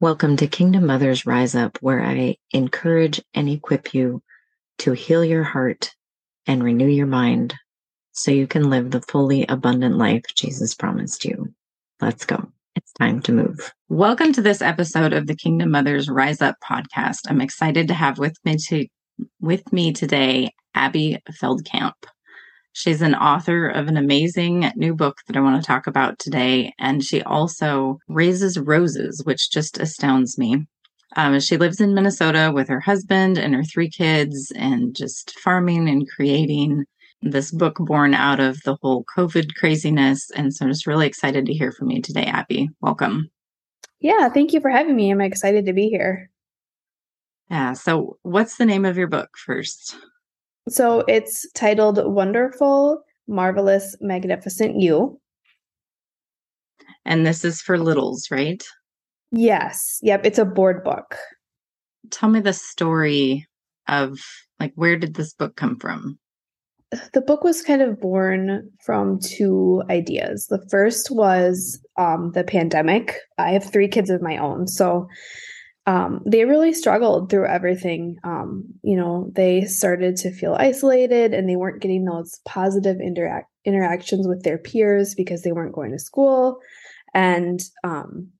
Welcome to Kingdom Mothers Rise Up, where I encourage and equip you to heal your heart and renew your mind so you can live the fully abundant life Jesus promised you. Let's go. It's time to move. Welcome to this episode of the Kingdom Mothers Rise Up podcast. I'm excited to have with me to, with me today Abbey Feldkamp. She's an author of an amazing new book that I want to talk about today. And she also raises roses, which just astounds me. Um, she lives in Minnesota with her husband and her three kids and just farming and creating this book born out of the whole COVID craziness. And so I'm just really excited to hear from you today, Abbey. Welcome. Yeah, thank you for having me. I'm excited to be here. Yeah. So, what's the name of your book first? So it's titled Wonderful, Marvelous, Magnificent You. And this is for littles, right? Yes. Yep. It's a board book. Tell me the story of like where did this book come from? The book was kind of born from two ideas. The first was um, the pandemic. I have three kids of my own. So um, they really struggled through everything. Um, you know, they started to feel isolated and they weren't getting those positive interact interactions with their peers because they weren't going to school. And um,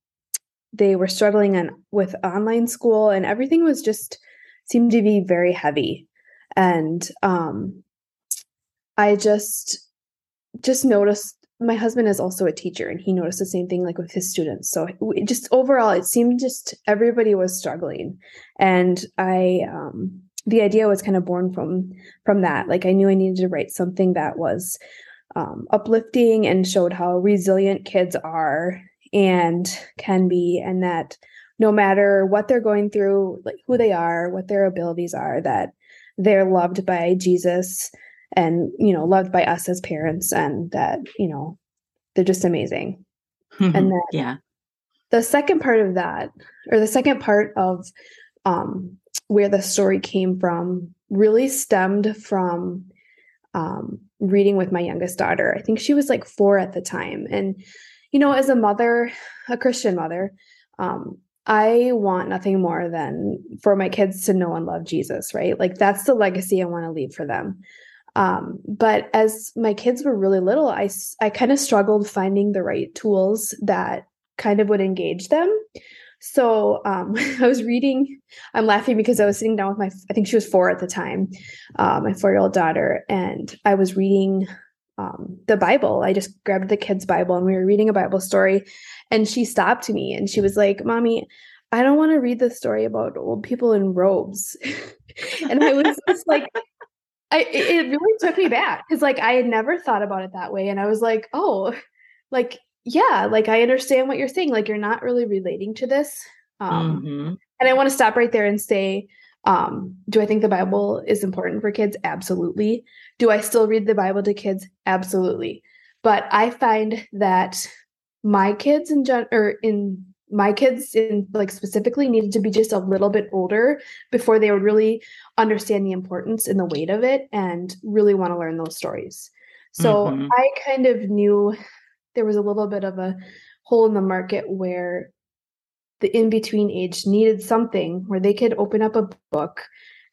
they were struggling on, with online school, and everything was just seemed to be very heavy. And um, I just just noticed my husband is also a teacher and he noticed the same thing like with his students. So just overall it seemed just everybody was struggling. And i um the idea was kind of born from from that. Like i knew i needed to write something that was um, uplifting and showed how resilient kids are and can be and that no matter what they're going through like who they are what their abilities are that they're loved by jesus and you know loved by us as parents and that you know they're just amazing. And then yeah. the second part of that or the second part of um where the story came from really stemmed from um reading with my youngest daughter. I think she was like four at the time. And you know as a mother a christian mother um I want nothing more than for my kids to know and love Jesus, right? Like that's the legacy I want to leave for them. Um, but as my kids were really little, I, I kind of struggled finding the right tools that kind of would engage them. So um, I was reading, I'm laughing because I was sitting down with my, I think she was four at the time, uh, my four year old daughter, and I was reading um, the Bible. I just grabbed the kids' Bible and we were reading a Bible story. And she stopped me and she was like, Mommy, I don't want to read the story about old people in robes. and I was just like, I, it really took me back because like I had never thought about it that way. And I was like, oh, like, yeah, like I understand what you're saying. Like you're not really relating to this. Um, mm-hmm. And I want to stop right there and say, um, do I think the Bible is important for kids? Absolutely. Do I still read the Bible to kids? Absolutely. But I find that my kids in gen- or in my kids in like specifically needed to be just a little bit older before they would really understand the importance and the weight of it and really want to learn those stories. So mm-hmm. i kind of knew there was a little bit of a hole in the market where the in between age needed something where they could open up a book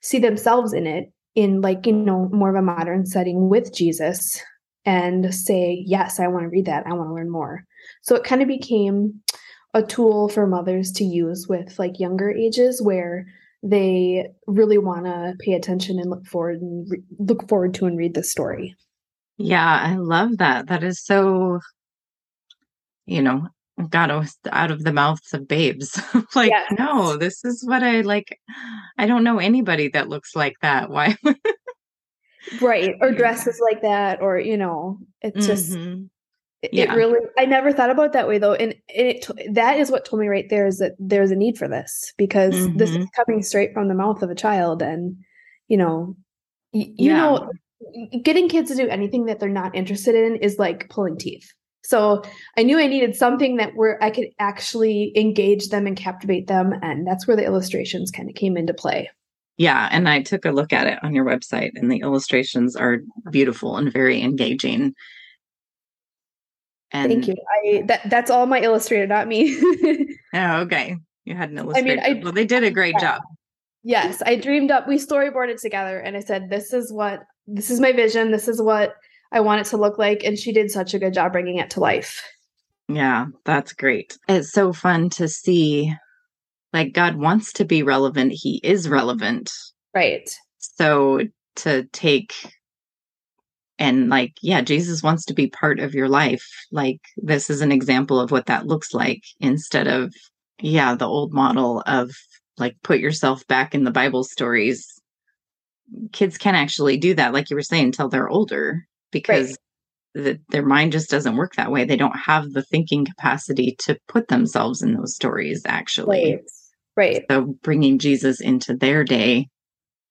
see themselves in it in like you know more of a modern setting with jesus and say yes i want to read that. I want to learn more. So it kind of became a tool for mothers to use with like younger ages where they really want to pay attention and look forward and re- look forward to and read the story. Yeah, I love that. That is so you know, got out of the mouths of babes. like, yes. no, this is what I like. I don't know anybody that looks like that. Why? right. Or dresses like that, or, you know, it's just, mm-hmm. Mm-hmm yeah. it really i never thought about that way though and it that is what told me right there is that there's a need for this because mm-hmm. this is mm-hmm. coming straight from the mouth of a child and you know y- you yeah. know getting kids to do anything that they're not interested in is like pulling teeth so i knew i needed something that where i could actually engage them and captivate them and that's where the illustrations kind of came into play yeah and i took a look at it on your website and the illustrations are beautiful and very engaging and Thank you. I that that's all my illustrator, not me. oh, okay. You had an illustrator. I mean, I, well, they did a great yeah. job. Yes, I dreamed up. We storyboarded together, and I said, "This is what this is my vision. This is what I want it to look like." And she did such a good job bringing it to life. Yeah, that's great. It's so fun to see. Like God wants to be relevant. He is relevant. Right. So to take and like yeah jesus wants to be part of your life. Like this is an example of what that looks like instead of yeah the old model of like put yourself back in the bible stories. Kids can actually do that like you were saying until they're older because right. the, their mind just doesn't work that way. They don't have the thinking capacity to put themselves in those stories actually. Right, right. so bringing jesus into their day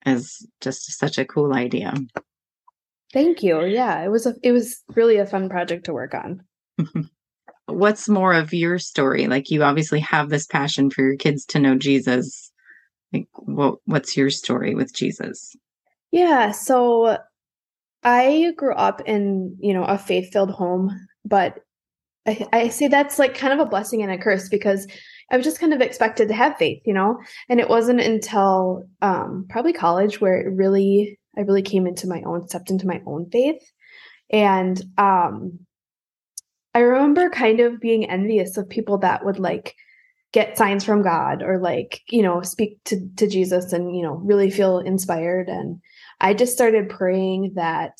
is just such a cool idea Thank you. Yeah, it was a it was really a fun project to work on. What's more of your story? Like you obviously have this passion for your kids to know Jesus. Like what what's your story with Jesus? Yeah, so I grew up in, you know, a faith-filled home, but I, I say that's like kind of a blessing and a curse because I was just kind of expected to have faith, you know? And it wasn't until um, probably college where it really I really came into my own, stepped into my own faith. And um, I remember kind of being envious of people that would like get signs from God or like, you know, speak to, to Jesus and, you know, really feel inspired. And I just started praying that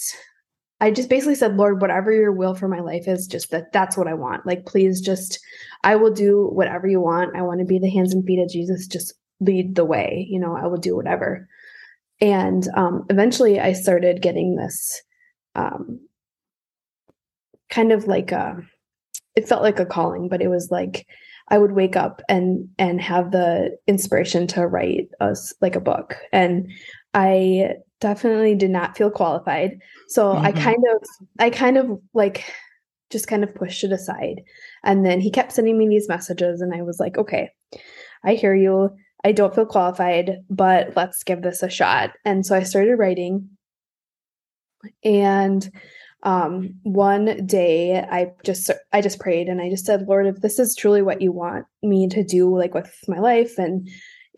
I just basically said, Lord, whatever your will for my life is, just that that's what I want. Like, please just, I will do whatever you want. I want to be the hands and feet of Jesus. Just lead the way. You know, I will do whatever. And um, eventually I started getting this um, kind of like a, it felt like a calling, but it was like I would wake up and and have the inspiration to write us like a book. And I definitely did not feel qualified. So mm-hmm. I kind of I kind of like just kind of pushed it aside. And then he kept sending me these messages and I was like, okay, I hear you. I don't feel qualified, but let's give this a shot. And so I started writing. And um, one day I just I just prayed and I just said, Lord, if this is truly what you want me to do, like with my life, and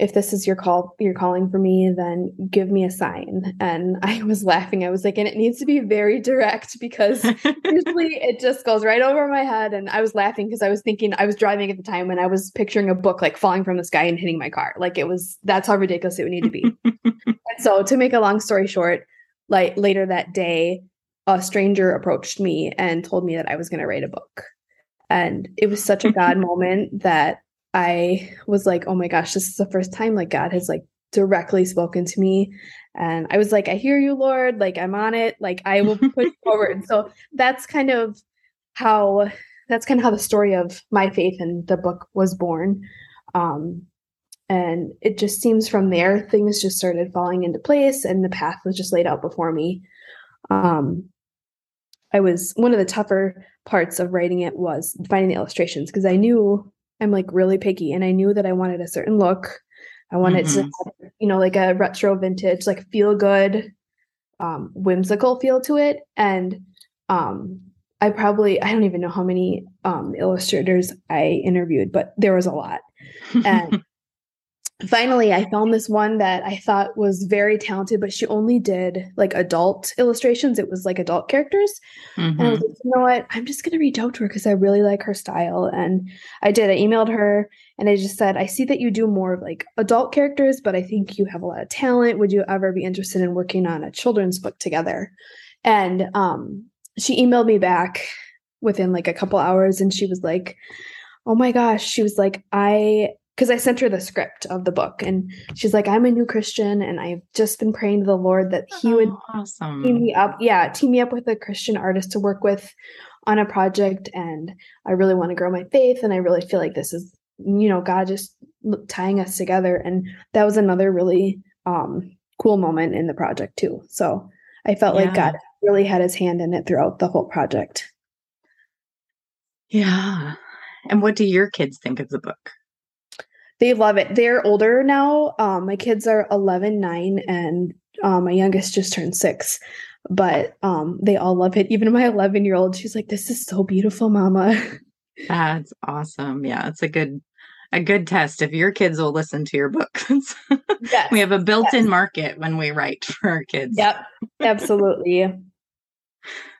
if this is your call you're calling for me then give me a sign. And i was laughing. I was like and it needs to be very direct because usually it just goes right over my head. And i was laughing because i was thinking i was driving at the time and i was picturing a book like falling from the sky and hitting my car. Like it was that's how ridiculous it would need to be. And so to make a long story short like later that day a stranger approached me and told me that i was going to write a book. And it was such a god moment that I was like, oh my gosh, this is the first time like God has like directly spoken to me. And I was like, I hear you, Lord. Like, I'm on it. Like, I will push forward. So that's kind of how that's kind of how the story of my faith and the book was born. Um, and it just seems from there things just started falling into place and the path was just laid out before me. Um, I was one of the tougher parts of writing it was finding the illustrations because I knew I'm like really picky and I knew that I wanted a certain look. I wanted mm-hmm. to you know, like a retro vintage, like feel good, um, whimsical feel to it. And um I probably I don't even know how many um illustrators I interviewed, but there was a lot. And finally i found this one that i thought was very talented but she only did like adult illustrations. It was like adult characters. Mm-hmm. and i was mm-hmm. like you know what? I'm just going to reach out to her because i really like her style. And i did. I emailed her and i just said i see that you do more of like adult characters but i think you have a lot of talent. Would you ever be interested in working on a children's book together? And um she emailed me back within like a couple hours and she was like oh my gosh. She was like i because I sent her the script of the book and she's like, I'm a new Christian and I've just been praying to the Lord that he oh, would awesome. team me up. Yeah, team me up with a Christian artist to work with on a project. And I really want to grow my faith. And I really feel like this is, you know, God just tying us together. And that was another really um, cool moment in the project too. So I felt yeah. like God really had his hand in it throughout the whole project. Yeah. And what do your kids think of the book? They love it. They're older now. Um, my kids are 11, 9, and um, my youngest just turned six. But um, they all love it. Even my 11 year old, she's like, "This is so beautiful, Mama." That's awesome. Yeah, it's a good, a good test if your kids will listen to your book. Yes. we have a built-in yes. market when we write for our kids. Yep. Absolutely.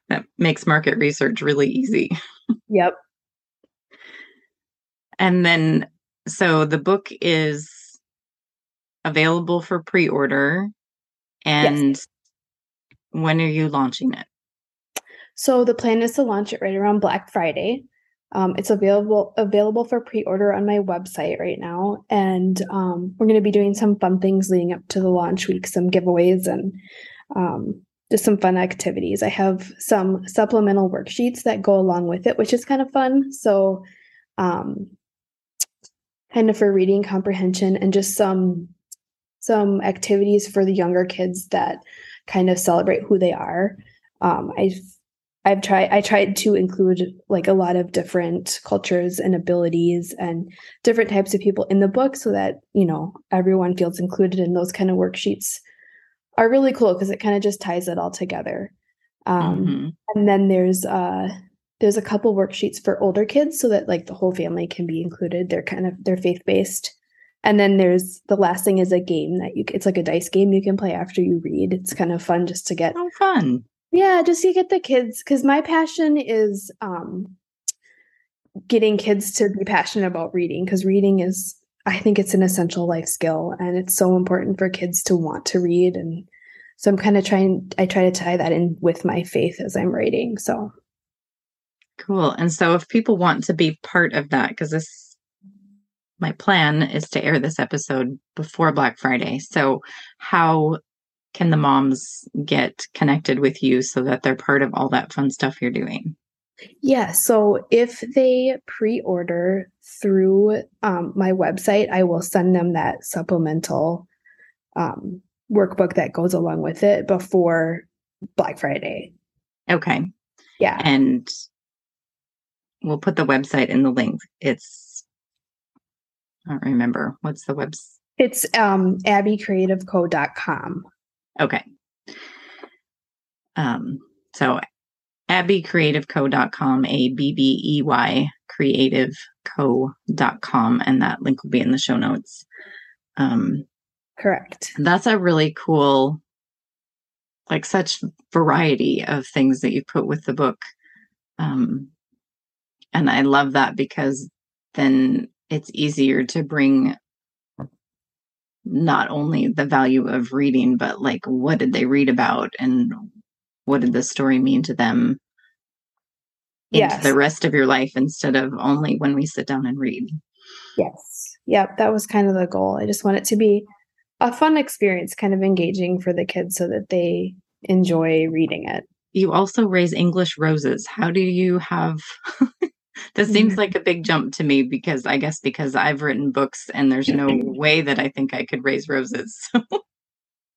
That makes market research really easy. Yep. And then so the book is available for pre-order and when are you launching it? So the plan is to launch it right around Black Friday. Um, it's available available for pre-order on my website right now, and um, we're going to be doing some fun things leading up to the launch week, some giveaways, and um, just some fun activities. I have some supplemental worksheets that go along with it, which is kind of fun. So, um, kind of for reading comprehension and just some some activities for the younger kids that kind of celebrate who they are. Um, I've I've tried I tried to include like a lot of different cultures and abilities and different types of people in the book so that, you know, everyone feels included in those kind of worksheets are really cool because it kind of just ties it all together. Um, Mhm. and then there's uh there's a couple worksheets for older kids so that like the whole family can be included. They're kind of they're faith-based. And then there's the last thing is a game that you it's like a dice game you can play after you read. It's kind of fun just to get Oh fun. yeah, just to get the kids because my passion is um getting kids to be passionate about reading because reading is I think it's an essential life skill and it's so important for kids to want to read and so I'm kind of trying I try to tie that in with my faith as I'm writing. So Cool. And so if people want to be part of that, because this, my plan is to air this episode before Black Friday. So how can the moms get connected with you so that they're part of all that fun stuff you're doing? Yeah, so if they pre-order through um, my website, I will send them that supplemental um, workbook that goes along with it before Black Friday. Okay. Yeah, And we'll put the website in the link. It's, I don't remember. What's the website? it's um, abbeycreativeco.com. Okay. Um, so abbeycreativeco.com, A B B E Y creativeco.com, and that link will be in the show notes. Um, Correct. that's a really cool, like such variety of things that you put with the book. Um, and I love that because then it's easier to bring not only the value of reading, but like what did they read about and what did the story mean to them into Yes. the rest of your life instead of only when we sit down and read. Yes. Yep, that was kind of the goal. I just want it to be a fun experience, kind of engaging for the kids so that they enjoy reading it. You also raise English roses. How do you have this seems Mhm. like a big jump to me because I guess because I've written books and there's no way that I think I could raise roses.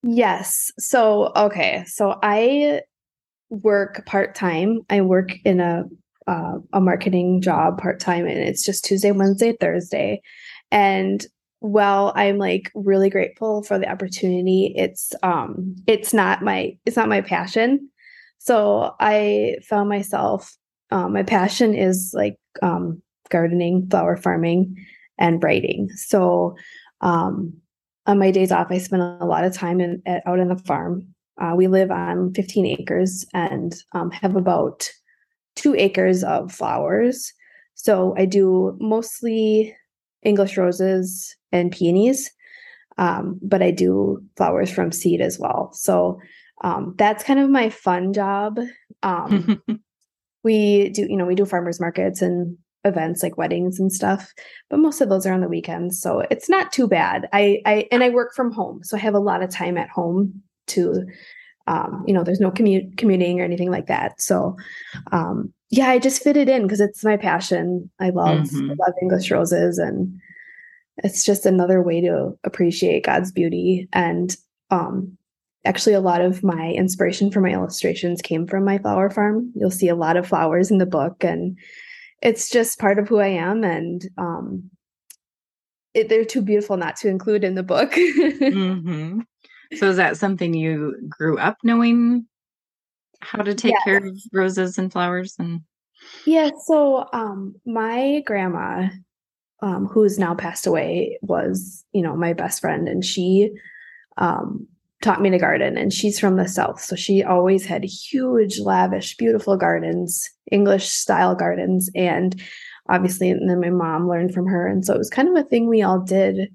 Yes. So, okay. So I work part time. I work in a uh, a marketing job part time, and it's just Tuesday, Wednesday, Thursday. And while I'm like really grateful for the opportunity, it's um it's not my it's not my passion. So I found myself um, my passion is like um, gardening, flower farming, and writing. So um, on my days off, I spend a lot of time in at, out on the farm. Uh, we live on 15 acres and um, have about two acres of flowers. So I do mostly English roses and peonies, um, but I do flowers from seed as well. So um, that's kind of my fun job. Um, we do, you know, we do farmers markets and events like weddings and stuff, but most of those are on the weekends. So it's not too bad. I, I, and I work from home. So I have a lot of time at home to, um, you know, there's no commute commuting or anything like that. So, um, yeah, I just fit it in because it's my passion. I love, I Mhm. love English roses and it's just another way to appreciate God's beauty. And, um, actually a lot of my inspiration for my illustrations came from my flower farm. You'll see a lot of flowers in the book and it's just part of who I am and um it, they're too beautiful not to include in the book. hmm So is that something you grew up knowing how to take Yeah. care of roses and flowers and yeah, so um my grandma um, who's now passed away, was you know my best friend, and she um, taught me to garden. And she's from the south, so she always had huge, lavish, beautiful gardens, English style gardens, and obviously, and then my mom learned from her, and so it was kind of a thing we all did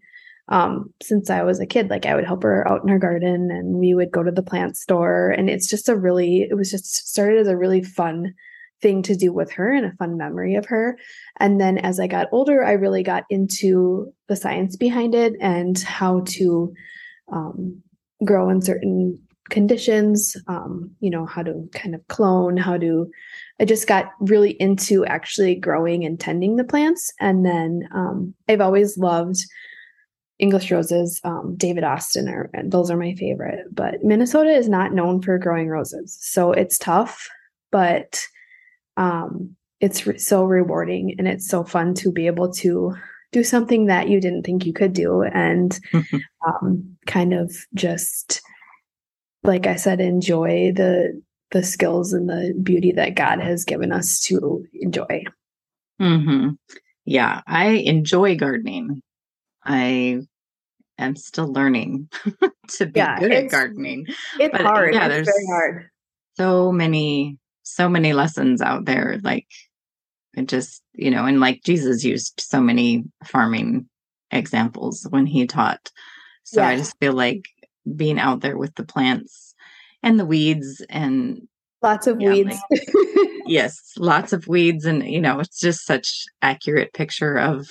um, since I was a kid. Like I would help her out in her garden and we would go to the plant store. And it's just a really, it was just started as a really fun thing to do with her and a fun memory of her. And then as I got older, I really got into the science behind it and how to um, grow in certain conditions, um, you know, how to kind of clone, how to, I just got really into actually growing and tending the plants. And then um, I've always loved English roses, um, David Austin are those are my favorite. But Minnesota is not known for growing roses, so it's tough, but um, it's re- so rewarding and it's so fun to be able to do something that you didn't think you could do and um, kind of just like I said, enjoy the the skills and the beauty that God has given us to enjoy. Mm-hmm. Yeah, I enjoy gardening. I am still learning to be yeah, good at gardening. It's but hard. Yeah, it's there's very hard. So many, so many lessons out there. Like it just, you know, and like Jesus used so many farming examples when he taught. So yeah. I just feel like being out there with the plants and the weeds and lots of yeah, weeds. Like, yes, lots of weeds. And, you know, it's just such accurate picture of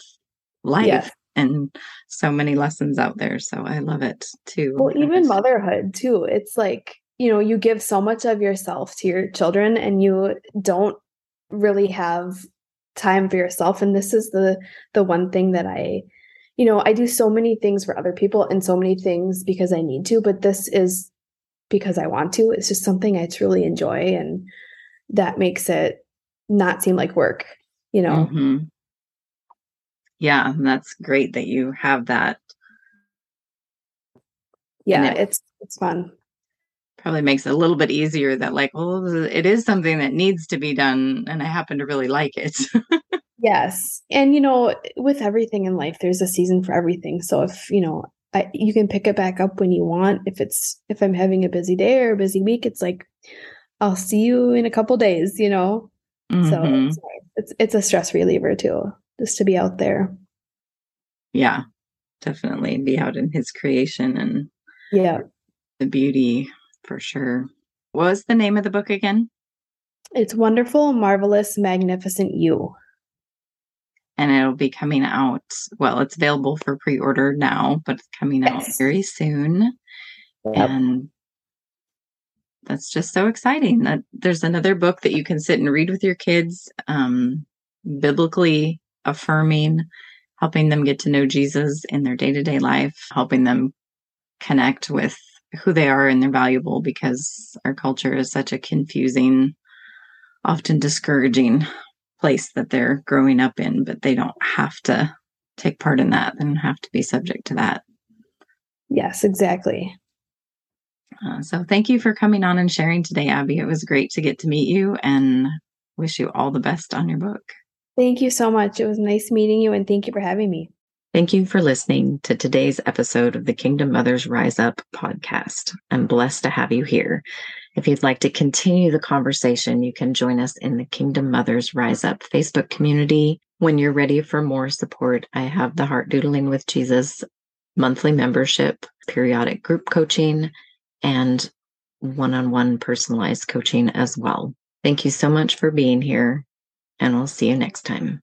life. Yes and so many lessons out there. So I love it too. Well, even motherhood too. It's like, you know, you give so much of yourself to your children and you don't really have time for yourself. And this is the the one thing that I you know, I do so many things for other people and so many things because I need to, but this is because I want to. It's just something I truly enjoy and that makes it not seem like work, you know. Mm-hmm yeah that's great that you have that yeah it it's it's fun probably makes it a little bit easier that like well it is something that needs to be done and i happen to really like it yes and you know with everything in life there's a season for everything so if you know I, you can pick it back up when you want if it's if i'm having a busy day or a busy week it's like i'll see you in a couple days you know mm-hmm. so it's, it's it's a stress reliever too just to be out there. Yeah, definitely be out in his creation and yeah, the beauty for sure. What was the name of the book again? It's Wonderful, Marvelous, Magnificent You. And it'll be coming out. Well, it's available for pre order now, but it's coming out yes. very soon. Yep. And that's just so exciting that there's another book that you can sit and read with your kids, um, biblically affirming, helping them get to know Jesus in their day to day life, helping them connect with who they are and they're valuable because our culture is such a confusing, often discouraging place that they're growing up in, but they don't have to take part in that. and have to be subject to that. Yes, exactly. Uh, so thank you for coming on and sharing today, Abbey. It was great to get to meet you and wish you all the best on your book. Thank you so much. It was nice meeting you and thank you for having me. Thank you for listening to today's episode of the Kingdom Mothers Rise Up podcast. I'm blessed to have you here. If you'd like to continue the conversation, you can join us in the Kingdom Mothers Rise Up Facebook community. When you're ready for more support, I have the Heart Doodling with Jesus monthly membership, periodic group coaching, and one on one personalized coaching as well. Thank you so much for being here and we'll see you next time.